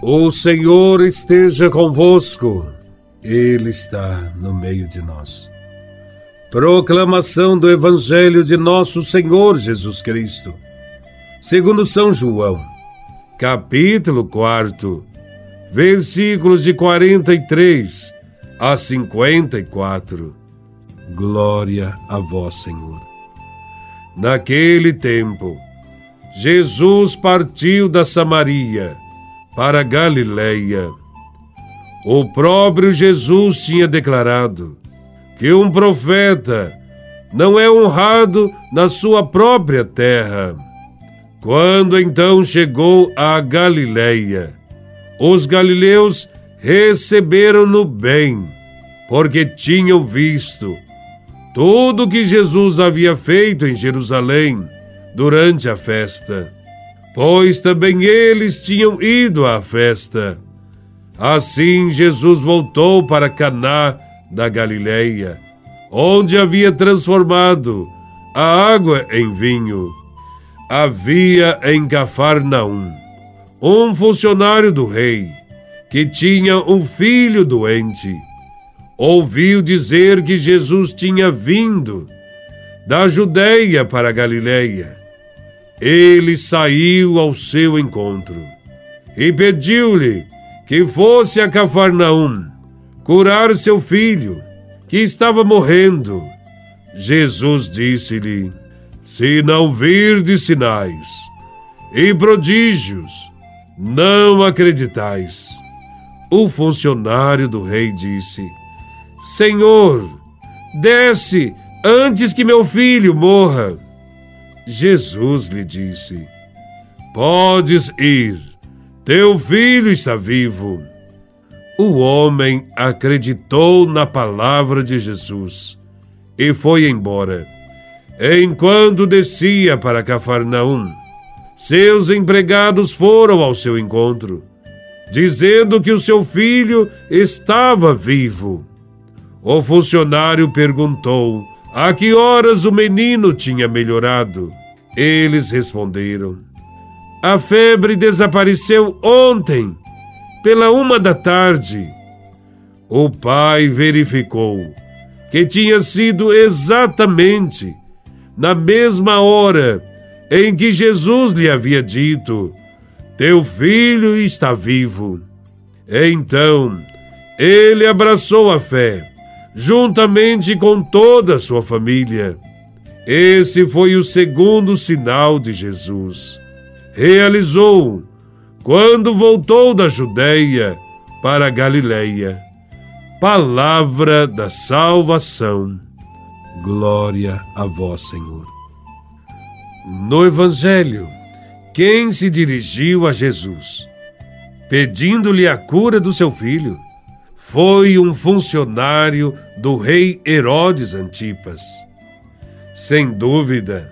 O Senhor esteja convosco, Ele está no meio de nós. Proclamação do Evangelho de Nosso Senhor Jesus Cristo, segundo São João, capítulo 4, versículos de 43 a 54. Glória a Vós, Senhor. Naquele tempo, Jesus partiu da Samaria para Galiléia. O próprio Jesus tinha declarado que um profeta não é honrado na sua própria terra. Quando então chegou a Galiléia, os galileus receberam-no bem, porque tinham visto tudo que Jesus havia feito em Jerusalém durante a festa pois também eles tinham ido à festa. Assim Jesus voltou para Caná da Galileia, onde havia transformado a água em vinho. Havia em Cafarnaum um funcionário do rei que tinha um filho doente. Ouviu dizer que Jesus tinha vindo da Judéia para a Galileia ele saiu ao seu encontro e pediu-lhe que fosse a Cafarnaum curar seu filho, que estava morrendo. Jesus disse-lhe: Se não virdes sinais e prodígios, não acreditais. O funcionário do rei disse: Senhor, desce antes que meu filho morra. Jesus lhe disse: Podes ir, teu filho está vivo. O homem acreditou na palavra de Jesus e foi embora. Enquanto descia para Cafarnaum, seus empregados foram ao seu encontro, dizendo que o seu filho estava vivo. O funcionário perguntou a que horas o menino tinha melhorado. Eles responderam: A febre desapareceu ontem, pela uma da tarde. O pai verificou que tinha sido exatamente na mesma hora em que Jesus lhe havia dito: Teu filho está vivo. Então ele abraçou a fé, juntamente com toda a sua família esse foi o segundo sinal de Jesus. Realizou quando voltou da Judéia para a Galileia. Palavra da salvação. Glória a vós, Senhor. No Evangelho, quem se dirigiu a Jesus, pedindo-lhe a cura do seu filho, foi um funcionário do rei Herodes Antipas. Sem dúvida,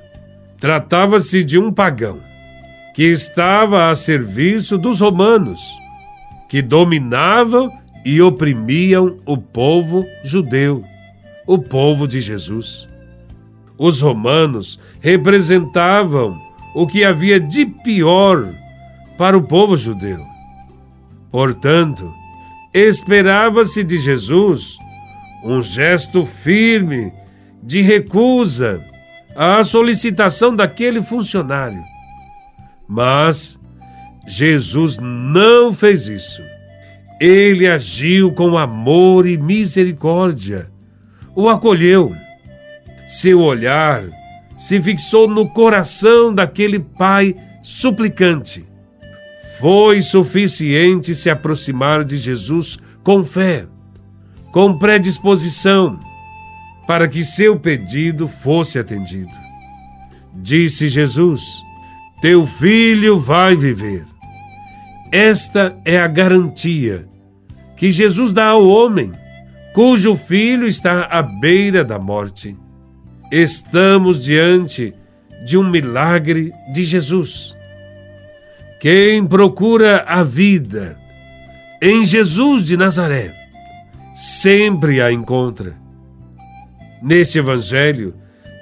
tratava-se de um pagão que estava a serviço dos romanos, que dominavam e oprimiam o povo judeu, o povo de Jesus. Os romanos representavam o que havia de pior para o povo judeu. Portanto, esperava-se de Jesus um gesto firme de recusa à solicitação daquele funcionário. Mas Jesus não fez isso. Ele agiu com amor e misericórdia. O acolheu. Seu olhar se fixou no coração daquele pai suplicante. Foi suficiente se aproximar de Jesus com fé, com predisposição para que seu pedido fosse atendido. Disse Jesus: Teu filho vai viver. Esta é a garantia que Jesus dá ao homem, cujo filho está à beira da morte. Estamos diante de um milagre de Jesus. Quem procura a vida em Jesus de Nazaré sempre a encontra Neste Evangelho,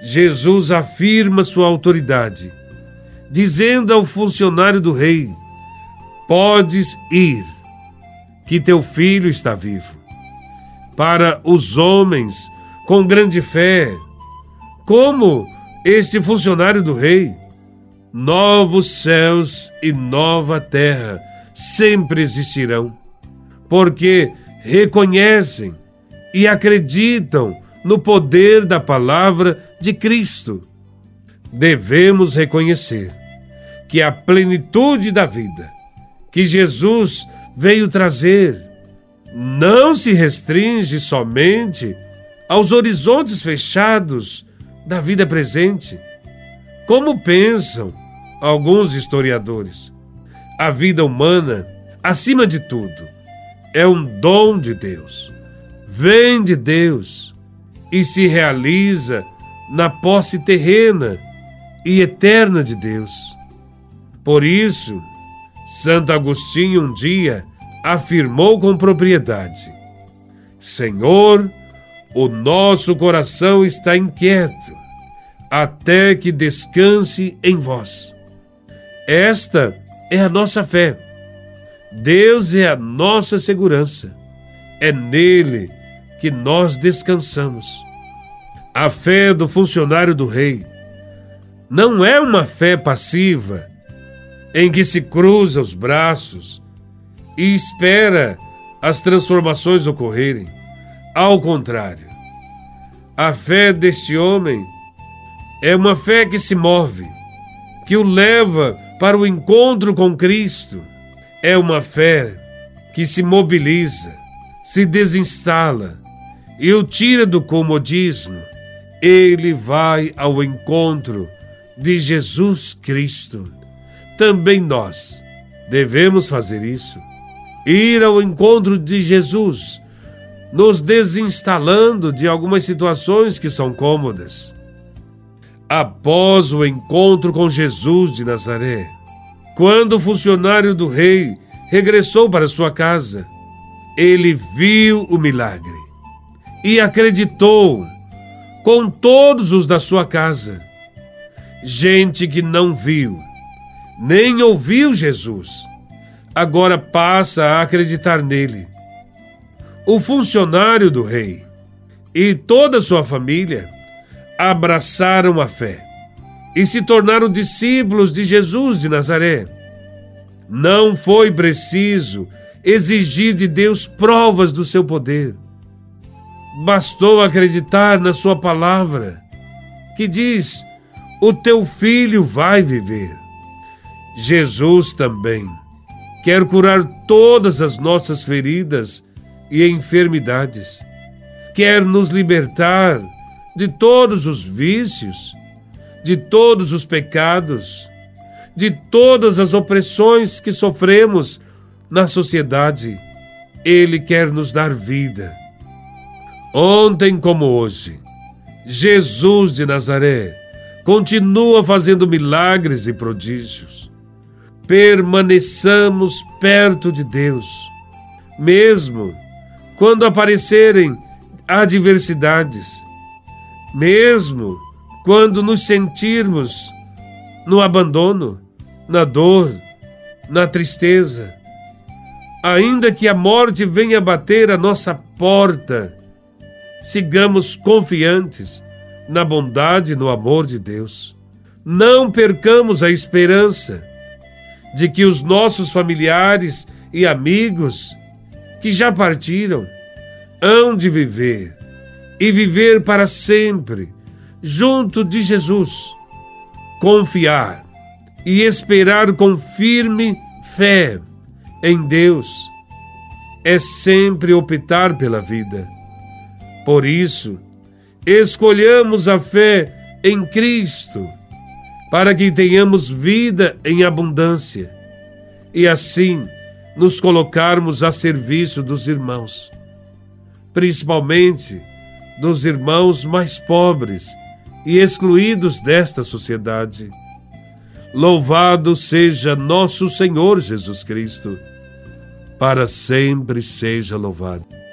Jesus afirma sua autoridade, dizendo ao funcionário do rei: Podes ir, que teu filho está vivo. Para os homens com grande fé, como este funcionário do rei, novos céus e nova terra sempre existirão, porque reconhecem e acreditam no poder da palavra de Cristo. Devemos reconhecer que a plenitude da vida que Jesus veio trazer não se restringe somente aos horizontes fechados da vida presente, como pensam alguns historiadores. A vida humana, acima de tudo, é um dom de Deus. Vem de Deus e se realiza na posse terrena e eterna de Deus. Por isso, Santo Agostinho um dia afirmou com propriedade: Senhor, o nosso coração está inquieto, até que descanse em vós. Esta é a nossa fé. Deus é a nossa segurança. É nele que nós descansamos. A fé do funcionário do rei não é uma fé passiva em que se cruza os braços e espera as transformações ocorrerem. Ao contrário, a fé deste homem é uma fé que se move, que o leva para o encontro com Cristo. É uma fé que se mobiliza, se desinstala e o tira do comodismo. Ele vai ao encontro de Jesus Cristo também nós devemos fazer isso. Ir ao encontro de Jesus, nos desinstalando de algumas situações que são cômodas. Após o encontro com Jesus de Nazaré, quando o funcionário do rei regressou para sua casa, ele viu o milagre e acreditou com todos os da sua casa. Gente que não viu, nem ouviu Jesus, agora passa a acreditar nele. O funcionário do rei e toda sua família abraçaram a fé e se tornaram discípulos de Jesus de Nazaré. Não foi preciso exigir de Deus provas do seu poder. Bastou acreditar na sua palavra, que diz: O teu filho vai viver. Jesus também quer curar todas as nossas feridas e enfermidades. Quer nos libertar de todos os vícios, de todos os pecados, de todas as opressões que sofremos na sociedade. Ele quer nos dar vida. Ontem como hoje, Jesus de Nazaré continua fazendo milagres e prodígios permaneçamos perto de Deus, mesmo quando aparecerem adversidades, mesmo quando nos sentirmos no abandono, na dor, na tristeza. Ainda que a morte venha bater a nossa porta, sigamos confiantes na bondade e no amor de Deus. Não percamos a esperança de que os nossos familiares e amigos que já partiram hão de viver e viver para sempre junto de Jesus. Confiar e esperar com firme fé em Deus é sempre optar pela vida. Por isso, escolhamos a fé em Cristo para que tenhamos vida em abundância e assim nos colocarmos a serviço dos irmãos, principalmente dos irmãos mais pobres e excluídos desta sociedade. Louvado seja nosso Senhor Jesus Cristo, para sempre seja louvado.